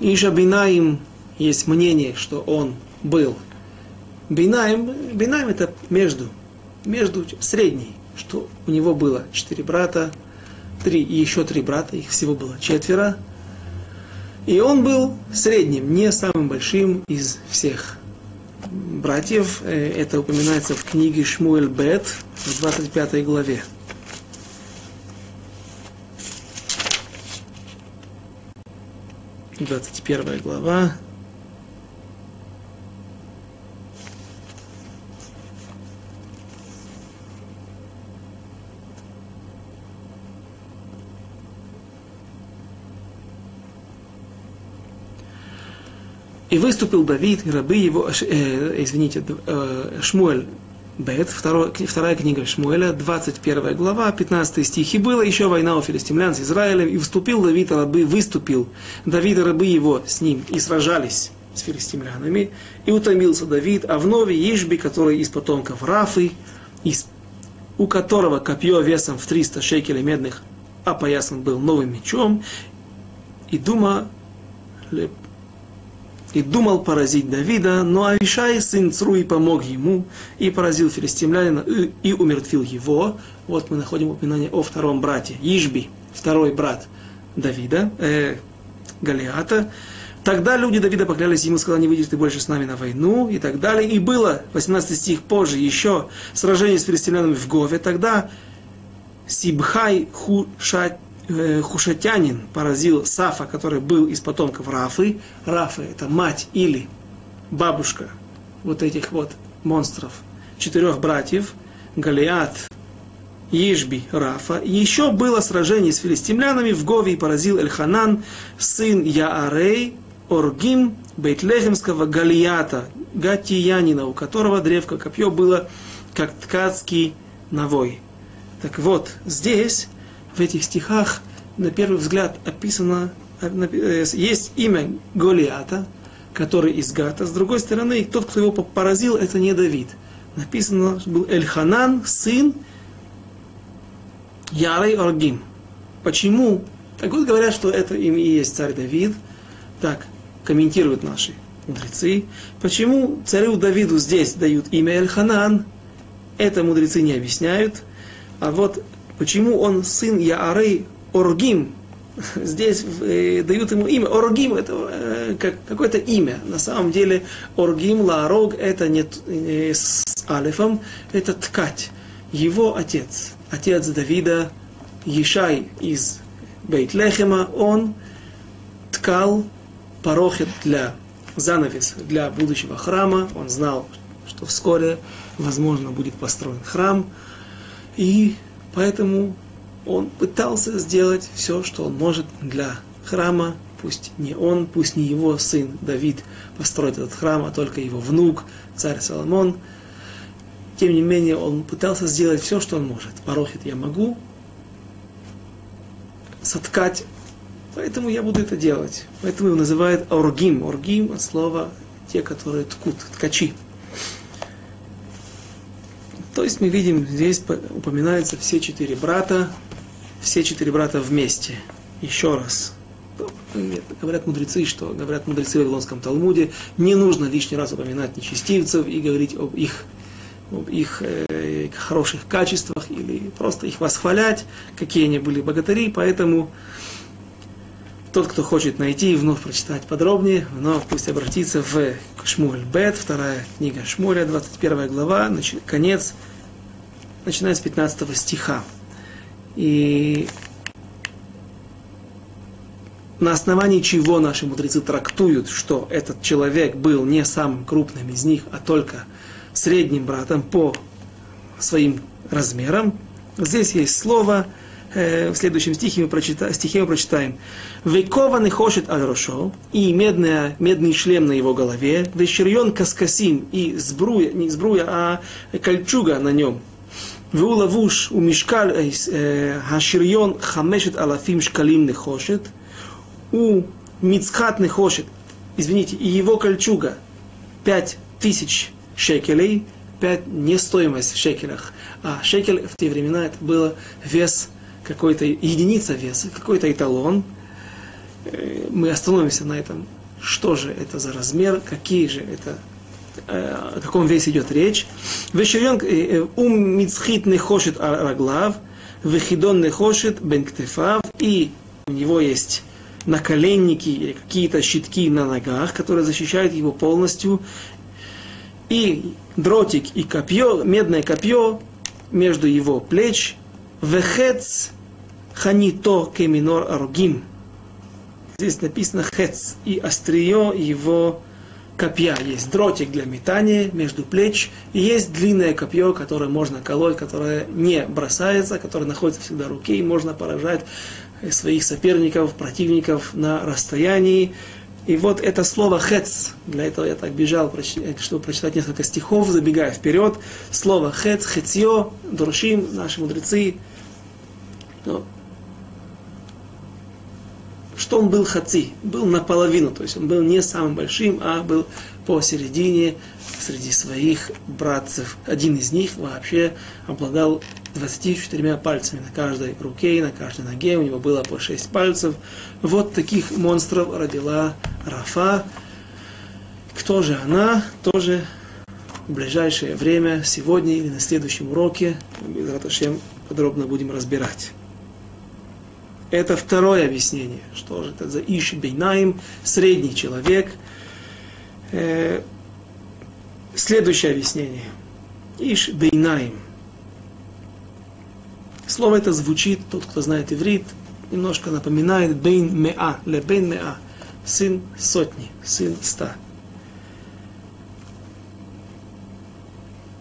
И Жабинаим есть мнение, что он был Бинаим, Бинаим это между, между средний, что у него было четыре брата, три и еще три брата, их всего было четверо. И он был средним, не самым большим из всех братьев. Э, это упоминается в книге Шмуэль Бет, в 25 главе. Двадцать первая глава. И выступил Давид, рабы его, э, извините, э, Шмуэль Бет, второй, вторая книга Шмуэля, 21 глава, 15 стих. «И была еще война у филистимлян с Израилем, и вступил Давид, рабы, выступил Давид, рабы его с ним, и сражались с филистимлянами. И утомился Давид, а вновь Ишби, который из потомков Рафы, из, у которого копье весом в 300 шекелей медных опоясан был новым мечом, и дума и думал поразить Давида, но Авишай, сын Цруи, помог ему и поразил филистимлянина и, и умертвил его. Вот мы находим упоминание о втором брате, Ишби, второй брат Давида, э, Галиата. Тогда люди Давида поклялись ему, сказали, не выйдешь ты больше с нами на войну, и так далее. И было, 18 стих позже, еще сражение с филистимлянами в Гове. Тогда Сибхай Хушат хушатянин поразил Сафа, который был из потомков Рафы. Рафа это мать или бабушка вот этих вот монстров. Четырех братьев. Галиат, Ишби, Рафа. Еще было сражение с филистимлянами в Гове и поразил Эльханан, сын Яарей, Оргим, Бейтлехемского Галията, Гатиянина, у которого древко копье было как ткацкий навой. Так вот, здесь в этих стихах на первый взгляд описано, э, есть имя Голиата, который из Гата. С другой стороны, тот, кто его поразил, это не Давид. Написано, что был Эльханан, сын Ярой Оргим. Почему? Так вот говорят, что это имя и есть царь Давид. Так комментируют наши мудрецы. Почему царю Давиду здесь дают имя Эльханан? Это мудрецы не объясняют. А вот Почему он сын Яары Оргим? Здесь э, дают ему имя. Оргим это э, как, какое-то имя. На самом деле Оргим, Лаарог это не э, с алифом, это ткать. Его отец, отец Давида, Ешай из Бейтлехема, он ткал порохет для занавес для будущего храма. Он знал, что вскоре, возможно, будет построен храм. И Поэтому он пытался сделать все, что он может для храма. Пусть не он, пусть не его сын Давид построит этот храм, а только его внук, царь Соломон. Тем не менее, он пытался сделать все, что он может. Порохит я могу, соткать, поэтому я буду это делать. Поэтому его называют оргим. Оргим от слова те, которые ткут, ткачи. То есть мы видим, здесь упоминаются все четыре брата, все четыре брата вместе. Еще раз. Говорят мудрецы, что говорят мудрецы в Вавилонском Талмуде, не нужно лишний раз упоминать нечестивцев и говорить об их, об их э, хороших качествах или просто их восхвалять, какие они были богатыри, поэтому тот, кто хочет найти и вновь прочитать подробнее, вновь пусть обратится в Шмуль Бет, вторая книга Шмуля, 21 глава, конец, начиная с 15 стиха. И на основании чего наши мудрецы трактуют, что этот человек был не самым крупным из них, а только средним братом по своим размерам. Здесь есть слово – Э, в следующем стихе мы, прочита, стихе мы прочитаем. Векованы хошит адрошо, и медная, медный шлем на его голове, вещерьон каскасим, и сбруя, не сбруя, а кольчуга на нем. Веу лавуш у мешкаль э, э, хаширьон хамешет алафим шкалим нехошет, у мицхат нехошет, извините, и его кольчуга пять тысяч шекелей, 5 не стоимость в шекелях, а шекель в те времена это было вес какой-то единица веса, какой-то эталон, Э, мы остановимся на этом. Что же это за размер, какие же это, э, о каком весе идет речь. Вещерен э, ум мицхит не хочет раглав, вехидон не хочет бенктефав, и у него есть наколенники или какие-то щитки на ногах, которые защищают его полностью. И дротик, и копье, медное копье, между его плеч, вехец ханито кеминор аругим. Здесь написано хец, и острие его копья. Есть дротик для метания между плеч, и есть длинное копье, которое можно колоть, которое не бросается, которое находится всегда в руке, и можно поражать своих соперников, противников на расстоянии. И вот это слово «хец», для этого я так бежал, чтобы прочитать несколько стихов, забегая вперед. Слово «хец», «хецьё», «дуршим», наши мудрецы. Ну, что он был хаци, был наполовину, то есть он был не самым большим, а был посередине среди своих братцев. Один из них вообще обладал 24 пальцами на каждой руке и на каждой ноге, у него было по 6 пальцев. Вот таких монстров родила Рафа. Кто же она? Тоже в ближайшее время, сегодня или на следующем уроке, Раташем подробно будем разбирать. Это второе объяснение. Что же это за Иш Бейнаим, средний человек. Э, следующее объяснение. Иш Бейнаим. Слово это звучит, тот, кто знает иврит, немножко напоминает Бейн Меа, Ле Бейн Меа, сын сотни, сын ста.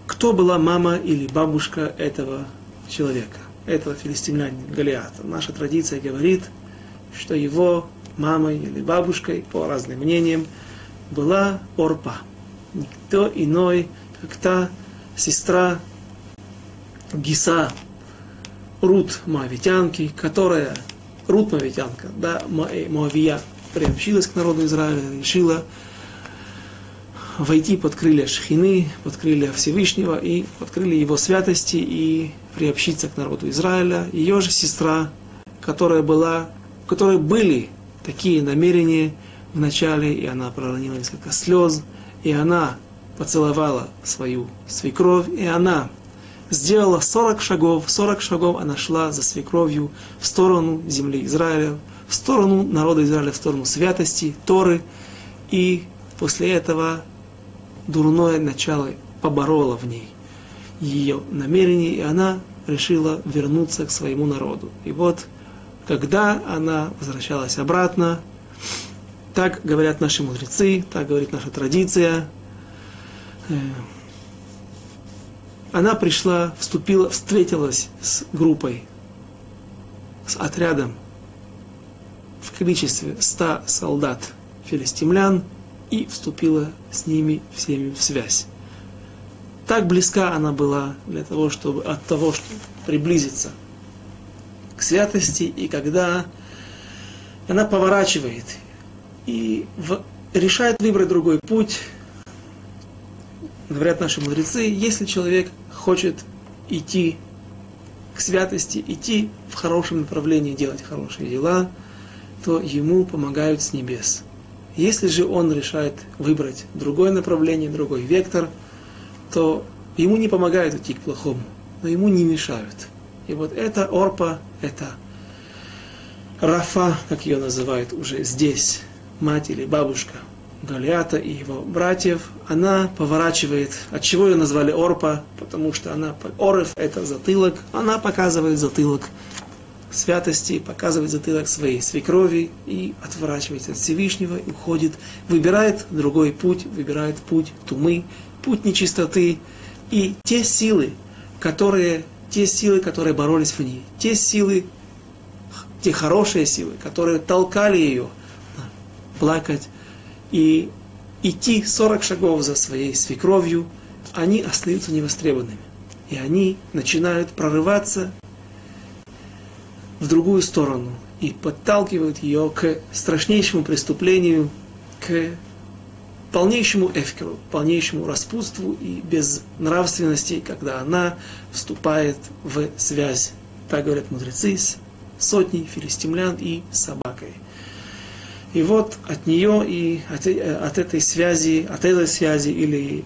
Кто была мама или бабушка этого человека? Этого филистимлянина Голиата. Наша традиция говорит, что его мамой или бабушкой, по разным мнениям, была Орпа. Никто иной, как та сестра Гиса, Рут Моавитянки, которая, Рут Моавитянка, да, Моавия, приобщилась к народу Израиля, решила войти под крылья Шхины, под крылья Всевышнего и под крылья Его святости и приобщиться к народу Израиля. Ее же сестра, которая была, у которой были такие намерения в начале, и она проронила несколько слез, и она поцеловала свою свекровь, и она сделала 40 шагов, 40 шагов она шла за свекровью в сторону земли Израиля, в сторону народа Израиля, в сторону святости, Торы, и после этого дурное начало побороло в ней ее намерение, и она решила вернуться к своему народу. И вот, когда она возвращалась обратно, так говорят наши мудрецы, так говорит наша традиция, э, она пришла, вступила, встретилась с группой, с отрядом в количестве ста солдат филистимлян и вступила с ними всеми в связь. Так близка она была для того, чтобы от того, чтобы приблизиться к святости, и когда она поворачивает и в, решает выбрать другой путь, говорят наши мудрецы, если человек хочет идти к святости, идти в хорошем направлении, делать хорошие дела, то ему помогают с небес. Если же он решает выбрать другое направление, другой вектор – то ему не помогают идти к плохому, но ему не мешают. И вот эта Орпа, это Рафа, как ее называют уже здесь, мать или бабушка Галиата и его братьев, она поворачивает, от чего ее назвали Орпа, потому что она, Орев это затылок, она показывает затылок святости, показывает затылок своей свекрови и отворачивается от Всевышнего и уходит, выбирает другой путь, выбирает путь тумы, путь нечистоты и те силы, которые, те силы, которые боролись в ней, те силы, те хорошие силы, которые толкали ее плакать и идти 40 шагов за своей свекровью, они остаются невостребованными. И они начинают прорываться в другую сторону и подталкивают ее к страшнейшему преступлению, к полнейшему эфкеру, полнейшему распутству и безнравственности, когда она вступает в связь, так говорят мудрецы, с сотней филистимлян и собакой. И вот от нее и от, э, от этой связи, от этой связи или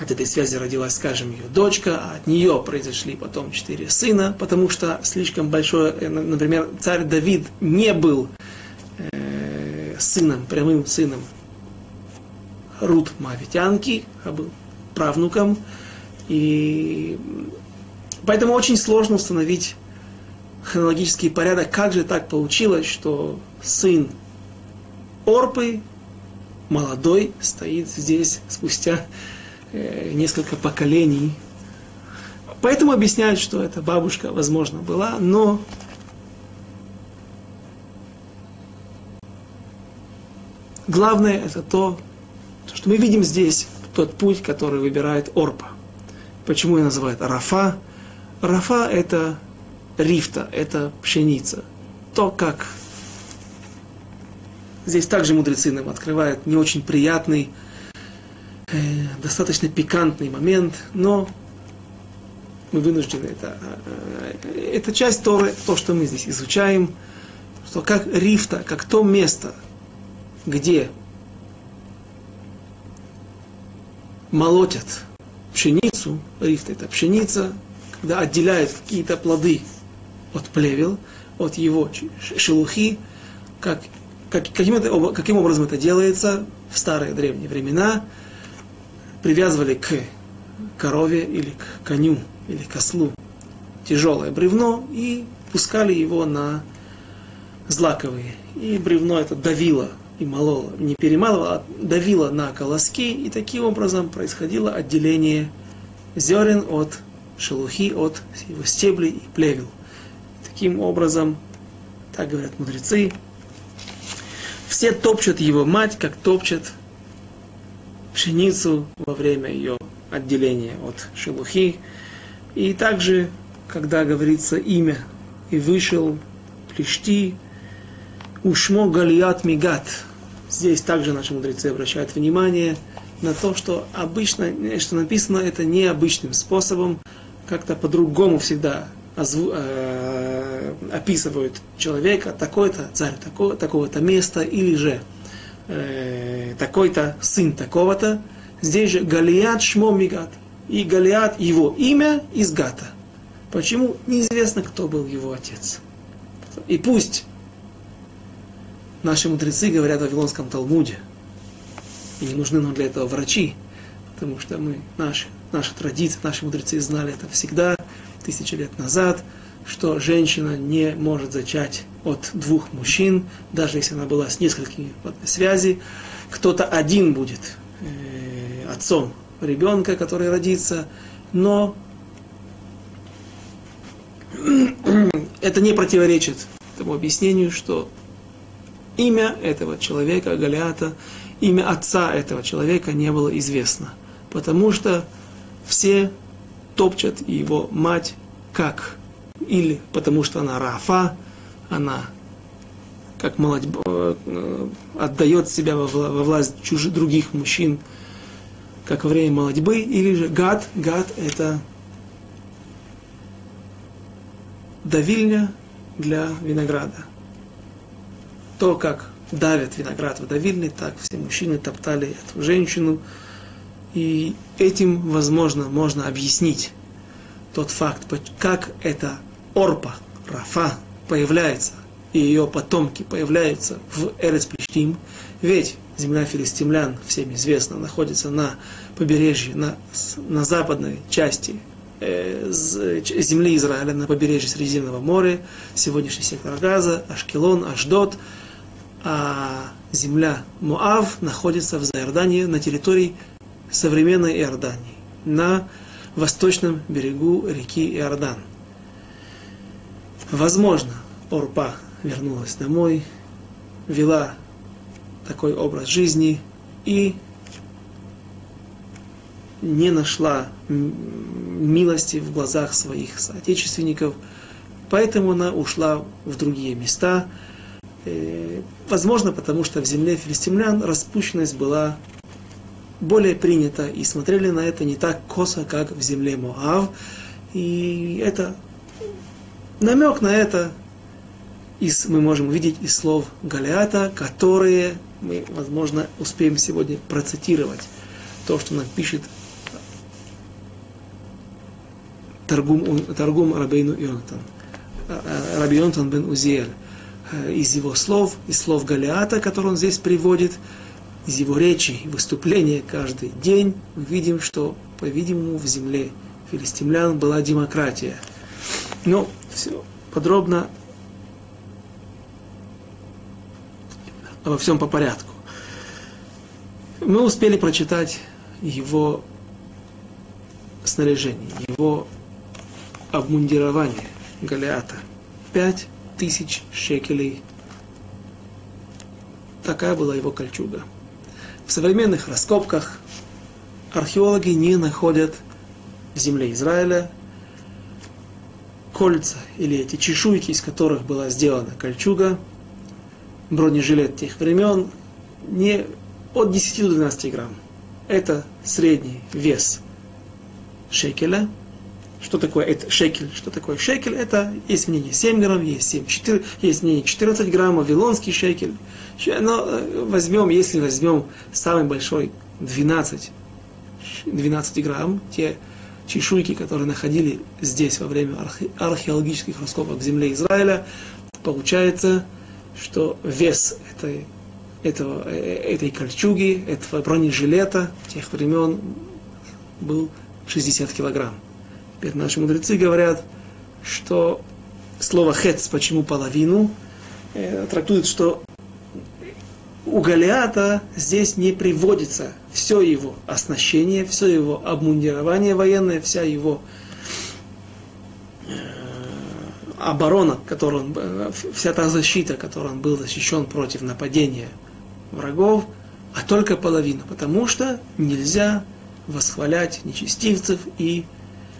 от этой связи родилась, скажем, ее дочка, а от нее произошли потом четыре сына, потому что слишком большое, э, например, царь Давид не был сыном, прямым сыном. Рут Мавитянки, а был правнуком, И поэтому очень сложно установить хронологический порядок, как же так получилось, что сын Орпы, молодой, стоит здесь спустя э, несколько поколений. Поэтому объясняют, что эта бабушка, возможно, была, но главное это то, что мы видим здесь, тот путь, который выбирает Орпа. Почему ее называют Рафа? Рафа это рифта, это пшеница. То, как здесь также мудрецы нам открывают не очень приятный, э, достаточно пикантный момент, но мы вынуждены это. Э, это часть Торы, то, что мы здесь изучаем, что как рифта, как то место, где? Молотят пшеницу, рифта это пшеница, когда отделяют какие-то плоды от плевел, от его шелухи, как, как, каким, каким образом это делается? В старые древние времена, привязывали к корове или к коню или к ослу тяжелое бревно и пускали его на злаковые. И бревно это давило и мололо, не перемалывало, а давило на колоски, и таким образом происходило отделение зерен от шелухи, от его стеблей и плевел. Таким образом, так говорят мудрецы, все топчут его мать, как топчет пшеницу во время ее отделения от шелухи. И также, когда говорится имя, и вышел Плешти, Ушмо Галият Мигат. Здесь также наши мудрецы обращают внимание на то, что обычно, что написано это необычным способом, как-то по-другому всегда озву, э, описывают человека, такой-то царь такого, такого-то места, или же э, такой-то сын такого-то. Здесь же Галият Шмо Мигат. И Галиат его имя из Гата. Почему? Неизвестно, кто был его отец. И пусть наши мудрецы говорят в Вавилонском Талмуде, и не нужны нам для этого врачи, потому что мы, наши, наша традиция, наши мудрецы знали это всегда, тысячи лет назад, что женщина не может зачать от двух мужчин, даже если она была с несколькими в связи. Кто-то один будет э, отцом ребенка, который родится, но это не противоречит тому объяснению, что имя этого человека, Галиата, имя отца этого человека не было известно, потому что все топчат его мать как? Или потому что она Рафа, она как молодь, э, отдает себя во власть чужих других мужчин, как во время молодьбы, или же гад, гад это давильня для винограда. То, как давят виноград в давильне, так все мужчины топтали эту женщину, и этим, возможно, можно объяснить тот факт, как эта Орпа, Рафа, появляется, и ее потомки появляются в Эрес Плештим, ведь земля филистимлян, всем известно, находится на побережье, на, на западной части э, земли Израиля, на побережье Средиземного моря, сегодняшний сектор Газа, Ашкелон, Ашдот, а земля Моав находится в Заордании, на территории современной Иордании, на восточном берегу реки Иордан. Возможно, Орпа вернулась домой, вела такой образ жизни и не нашла милости в глазах своих соотечественников, поэтому она ушла в другие места. Э, возможно, потому что в земле филистимлян распущенность была более принято, и смотрели на это не так косо, как в земле Моав. И это намек на это из, мы можем увидеть из слов Галиата, которые мы, возможно, успеем сегодня процитировать. То, что нам пишет Таргум, Таргум Рабейну Йонатан, э, э, Раби Йонатан бен Узиэль. Э, из его слов, из слов Галиата, которые он здесь приводит – из его речи и выступления каждый день мы видим, что по-видимому, в земле филистимлян была демократия. Но все подробно обо всем по порядку. Мы успели прочитать его снаряжение, его обмундирование Голиата. Пять тысяч шекелей. Такая была его кольчуга. В современных раскопках археологи не находят в земле Израиля кольца или эти чешуйки, из которых была сделана кольчуга, бронежилет тех времен, не от 10 до 12 грамм. Это средний вес шекеля. Что такое это шекель? Что такое шекель? Это есть мнение 7 грамм, есть, 7, 4, есть мнение 14 грамм, вавилонский шекель. Но э, возьмем, если возьмем самый большой 12, 12 грамм, те чешуйки, которые находили здесь во время археологических раскопок в земле Израиля, получается, что вес этой, этого, э, этой кольчуги, этого бронежилета тех времен был 60 килограмм. Теперь наши мудрецы говорят, что слово хец, почему половину, э, трактует, что у Голиата здесь не приводится все его оснащение, все его обмундирование военное, вся его э, оборона, которой он, э, вся та защита, которой он был защищен против нападения врагов, а только половину, потому что нельзя восхвалять нечестивцев и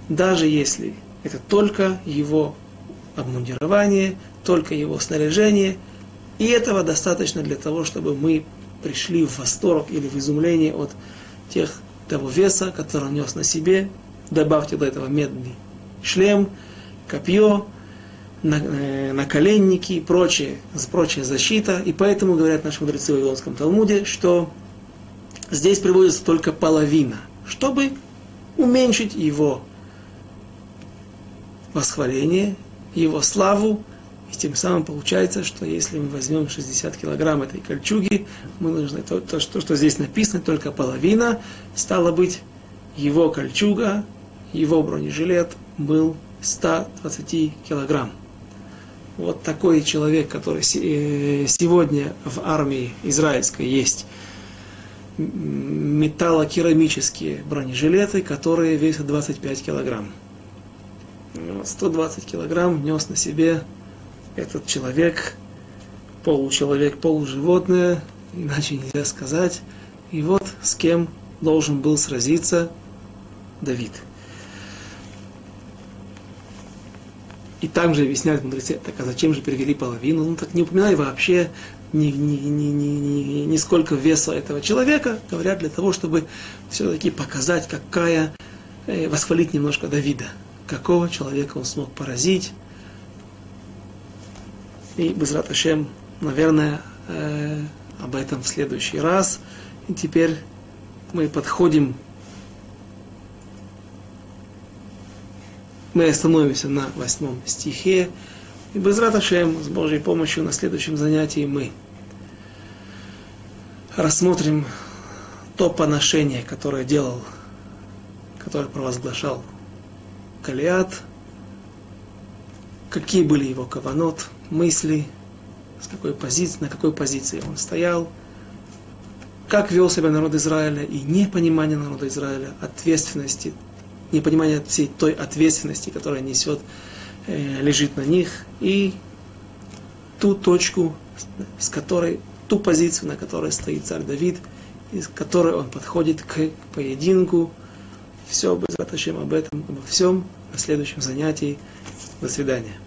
даже если это только его обмундирование, только его снаряжение – и этого достаточно для того, чтобы мы пришли в восторг или в изумление от тех, того веса, который он нес на себе. Добавьте до этого медный шлем, копье, э, наколенники и прочее, прочая защита. И поэтому говорят наши мудрецы в Вавилонском Талмуде, что здесь приводится только половина, чтобы уменьшить его восхваление, его славу, и тем самым получается, что если мы возьмем 60 килограмм этой кольчуги, мы нужны то, то, что, что здесь написано, только половина, стало быть, его кольчуга, его бронежилет был 120 килограмм. Вот такой человек, который э, сегодня в армии израильской есть металлокерамические бронежилеты, которые весят 25 килограмм. 120 килограмм нес на себе этот человек, получеловек, полуживотное, иначе нельзя сказать. И вот с кем должен был сразиться Давид. И также объясняют мудрецы, так а зачем же перевели половину? Ну так не упоминай вообще ни, ни, ни, ни, ни, ни сколько веса этого человека. Говорят для того, чтобы все-таки показать, какая, э, восхвалить немножко Давида. Какого человека он смог поразить, и Безрат Ашем, наверное, э, об этом в следующий раз. И теперь мы подходим, мы остановимся на восьмом стихе. И Безрат Ашем, с Божьей помощью на следующем занятии мы рассмотрим то поношение, которое делал, которое провозглашал Калиат, какие были его каванот – мысли, с какой позиции, на какой позиции он стоял, как вел себя народ Израиля и непонимание народа Израиля, ответственности, непонимание всей той ответственности, которая несет, э, лежит на них, и ту точку, с которой, ту позицию, на которой стоит царь Давид, из которой он подходит к поединку. Все, без об этом, обо всем на следующем занятии. До свидания.